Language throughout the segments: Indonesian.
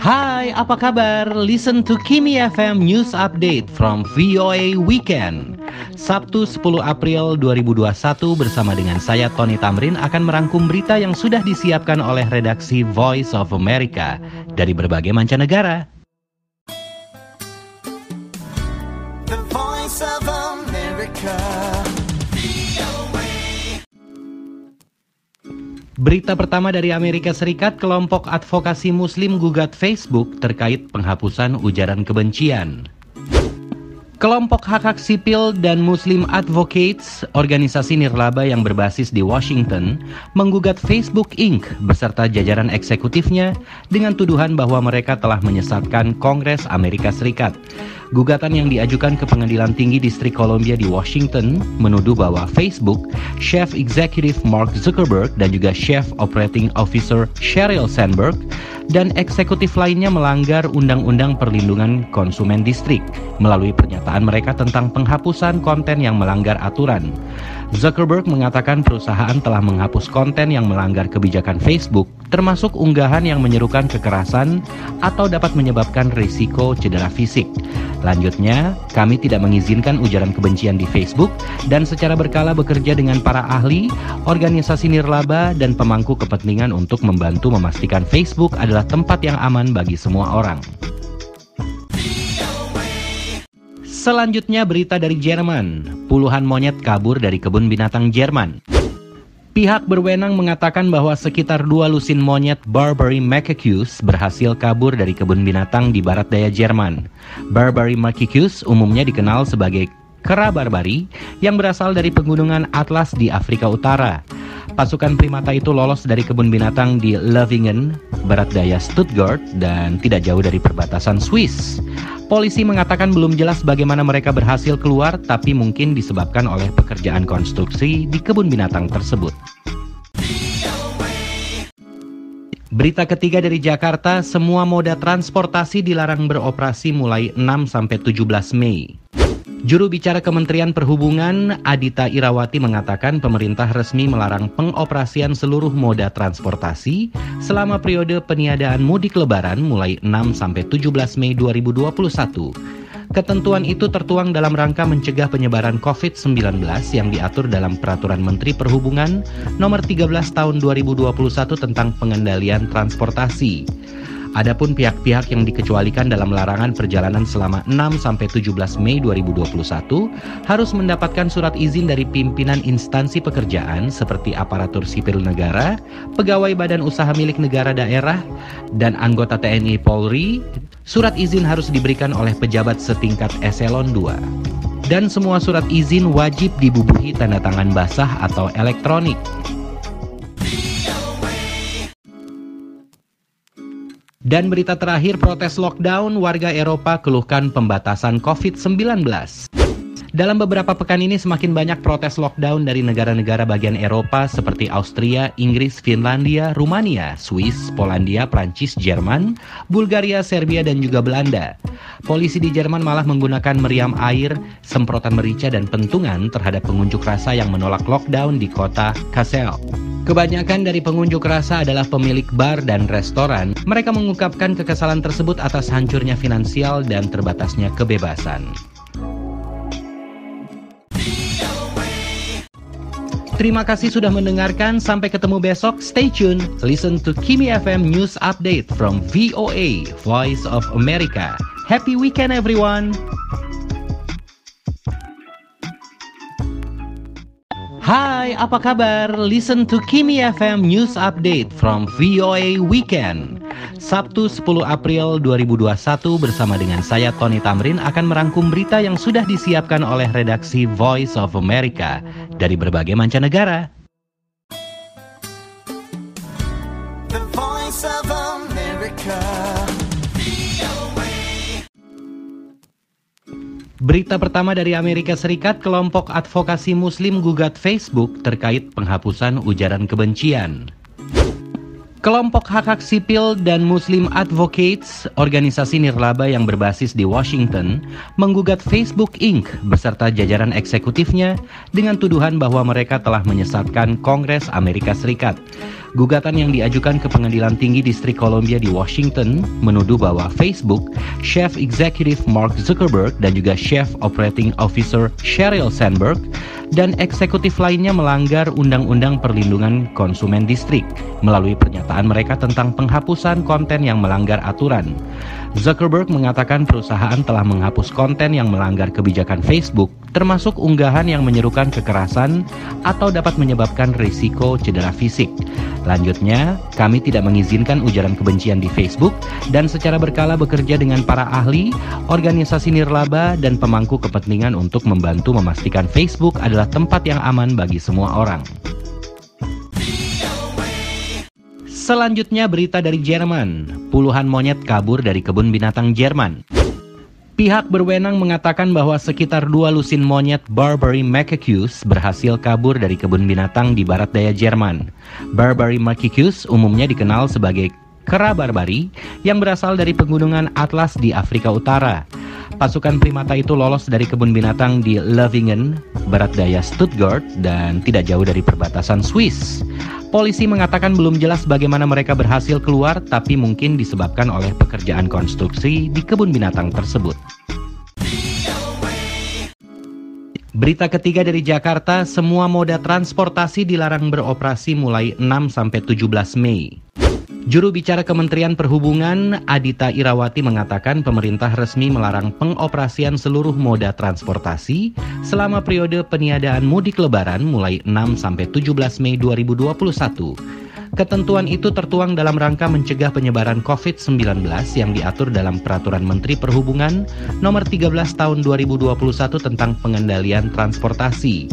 Hai, apa kabar? Listen to Kimi FM News Update from VOA Weekend. Sabtu 10 April 2021 bersama dengan saya Tony Tamrin akan merangkum berita yang sudah disiapkan oleh redaksi Voice of America dari berbagai mancanegara. Berita pertama dari Amerika Serikat, kelompok advokasi muslim gugat Facebook terkait penghapusan ujaran kebencian. Kelompok hak-hak sipil dan Muslim Advocates, organisasi nirlaba yang berbasis di Washington, menggugat Facebook Inc. beserta jajaran eksekutifnya dengan tuduhan bahwa mereka telah menyesatkan Kongres Amerika Serikat. Gugatan yang diajukan ke Pengadilan Tinggi Distrik Columbia di Washington menuduh bahwa Facebook, Chief Executive Mark Zuckerberg dan juga Chief Operating Officer Sheryl Sandberg dan eksekutif lainnya melanggar Undang-Undang Perlindungan Konsumen Distrik melalui pernyataan mereka tentang penghapusan konten yang melanggar aturan. Zuckerberg mengatakan perusahaan telah menghapus konten yang melanggar kebijakan Facebook, termasuk unggahan yang menyerukan kekerasan atau dapat menyebabkan risiko cedera fisik. Lanjutnya, kami tidak mengizinkan ujaran kebencian di Facebook dan secara berkala bekerja dengan para ahli, organisasi nirlaba, dan pemangku kepentingan untuk membantu memastikan Facebook adalah tempat yang aman bagi semua orang. Selanjutnya berita dari Jerman. Puluhan monyet kabur dari kebun binatang Jerman. Pihak berwenang mengatakan bahwa sekitar dua lusin monyet Barbary macaques berhasil kabur dari kebun binatang di barat daya Jerman. Barbary macaques umumnya dikenal sebagai kera barbari yang berasal dari pegunungan Atlas di Afrika Utara. Pasukan primata itu lolos dari kebun binatang di Lovingen, barat daya Stuttgart, dan tidak jauh dari perbatasan Swiss. Polisi mengatakan belum jelas bagaimana mereka berhasil keluar, tapi mungkin disebabkan oleh pekerjaan konstruksi di kebun binatang tersebut. Berita ketiga dari Jakarta, semua moda transportasi dilarang beroperasi mulai 6 sampai 17 Mei. Juru bicara Kementerian Perhubungan Adita Irawati mengatakan pemerintah resmi melarang pengoperasian seluruh moda transportasi selama periode peniadaan mudik lebaran mulai 6 sampai 17 Mei 2021. Ketentuan itu tertuang dalam rangka mencegah penyebaran COVID-19 yang diatur dalam Peraturan Menteri Perhubungan Nomor 13 Tahun 2021 tentang pengendalian transportasi. Adapun pihak-pihak yang dikecualikan dalam larangan perjalanan selama 6 sampai 17 Mei 2021 harus mendapatkan surat izin dari pimpinan instansi pekerjaan seperti aparatur sipil negara, pegawai badan usaha milik negara daerah, dan anggota TNI Polri. Surat izin harus diberikan oleh pejabat setingkat eselon 2. Dan semua surat izin wajib dibubuhi tanda tangan basah atau elektronik. Dan berita terakhir, protes lockdown warga Eropa keluhkan pembatasan COVID-19. Dalam beberapa pekan ini semakin banyak protes lockdown dari negara-negara bagian Eropa seperti Austria, Inggris, Finlandia, Rumania, Swiss, Polandia, Prancis, Jerman, Bulgaria, Serbia, dan juga Belanda. Polisi di Jerman malah menggunakan meriam air, semprotan merica, dan pentungan terhadap pengunjuk rasa yang menolak lockdown di kota Kassel. Kebanyakan dari pengunjuk rasa adalah pemilik bar dan restoran. Mereka mengungkapkan kekesalan tersebut atas hancurnya finansial dan terbatasnya kebebasan. Terima kasih sudah mendengarkan. Sampai ketemu besok. Stay tune. Listen to Kimi FM News Update from VOA, Voice of America. Happy weekend, everyone. Hai, apa kabar? Listen to Kimi FM News Update from VOA Weekend. Sabtu 10 April 2021 bersama dengan saya Tony Tamrin akan merangkum berita yang sudah disiapkan oleh redaksi Voice of America dari berbagai mancanegara. The voice of America. Berita pertama dari Amerika Serikat, kelompok advokasi muslim gugat Facebook terkait penghapusan ujaran kebencian. Kelompok hak-hak sipil dan Muslim Advocates, organisasi nirlaba yang berbasis di Washington, menggugat Facebook Inc. beserta jajaran eksekutifnya dengan tuduhan bahwa mereka telah menyesatkan Kongres Amerika Serikat. Gugatan yang diajukan ke Pengadilan Tinggi Distrik Columbia di Washington menuduh bahwa Facebook, Chief Executive Mark Zuckerberg dan juga Chief Operating Officer Sheryl Sandberg dan eksekutif lainnya melanggar Undang-Undang Perlindungan Konsumen Distrik melalui pernyataan mereka tentang penghapusan konten yang melanggar aturan. Zuckerberg mengatakan perusahaan telah menghapus konten yang melanggar kebijakan Facebook, termasuk unggahan yang menyerukan kekerasan atau dapat menyebabkan risiko cedera fisik. Lanjutnya, kami tidak mengizinkan ujaran kebencian di Facebook dan secara berkala bekerja dengan para ahli, organisasi nirlaba, dan pemangku kepentingan untuk membantu memastikan Facebook adalah tempat yang aman bagi semua orang. Selanjutnya berita dari Jerman. Puluhan monyet kabur dari kebun binatang Jerman. Pihak berwenang mengatakan bahwa sekitar dua lusin monyet Barbary macaques berhasil kabur dari kebun binatang di barat daya Jerman. Barbary macaques umumnya dikenal sebagai kera barbari yang berasal dari pegunungan Atlas di Afrika Utara. Pasukan primata itu lolos dari kebun binatang di Lovingen, barat daya Stuttgart, dan tidak jauh dari perbatasan Swiss. Polisi mengatakan belum jelas bagaimana mereka berhasil keluar, tapi mungkin disebabkan oleh pekerjaan konstruksi di kebun binatang tersebut. Berita ketiga dari Jakarta, semua moda transportasi dilarang beroperasi mulai 6 sampai 17 Mei. Juru bicara Kementerian Perhubungan Adita Irawati mengatakan pemerintah resmi melarang pengoperasian seluruh moda transportasi selama periode peniadaan mudik lebaran mulai 6 sampai 17 Mei 2021. Ketentuan itu tertuang dalam rangka mencegah penyebaran COVID-19 yang diatur dalam Peraturan Menteri Perhubungan Nomor 13 Tahun 2021 tentang pengendalian transportasi.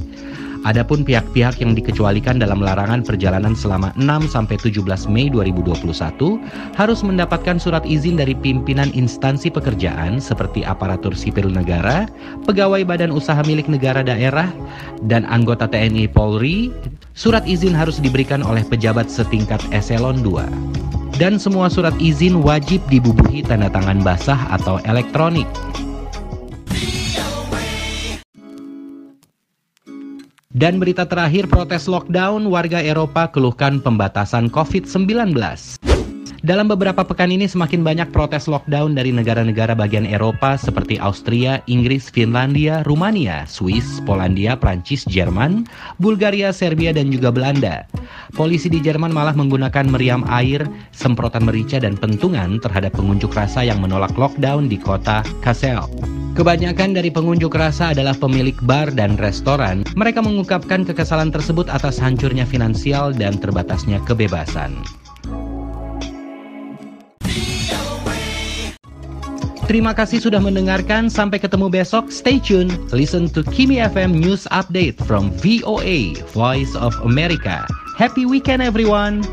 Adapun pihak-pihak yang dikecualikan dalam larangan perjalanan selama 6 sampai 17 Mei 2021 harus mendapatkan surat izin dari pimpinan instansi pekerjaan seperti aparatur sipil negara, pegawai badan usaha milik negara daerah, dan anggota TNI Polri. Surat izin harus diberikan oleh pejabat setingkat eselon 2. Dan semua surat izin wajib dibubuhi tanda tangan basah atau elektronik. Dan berita terakhir protes lockdown, warga Eropa keluhkan pembatasan COVID-19. Dalam beberapa pekan ini semakin banyak protes lockdown dari negara-negara bagian Eropa seperti Austria, Inggris, Finlandia, Rumania, Swiss, Polandia, Prancis, Jerman, Bulgaria, Serbia, dan juga Belanda. Polisi di Jerman malah menggunakan meriam air, semprotan merica, dan pentungan terhadap pengunjuk rasa yang menolak lockdown di kota Kassel. Kebanyakan dari pengunjuk rasa adalah pemilik bar dan restoran. Mereka mengungkapkan kekesalan tersebut atas hancurnya finansial dan terbatasnya kebebasan. Terima kasih sudah mendengarkan. Sampai ketemu besok. Stay tune. Listen to Kimi FM News Update from VOA, Voice of America. Happy weekend everyone.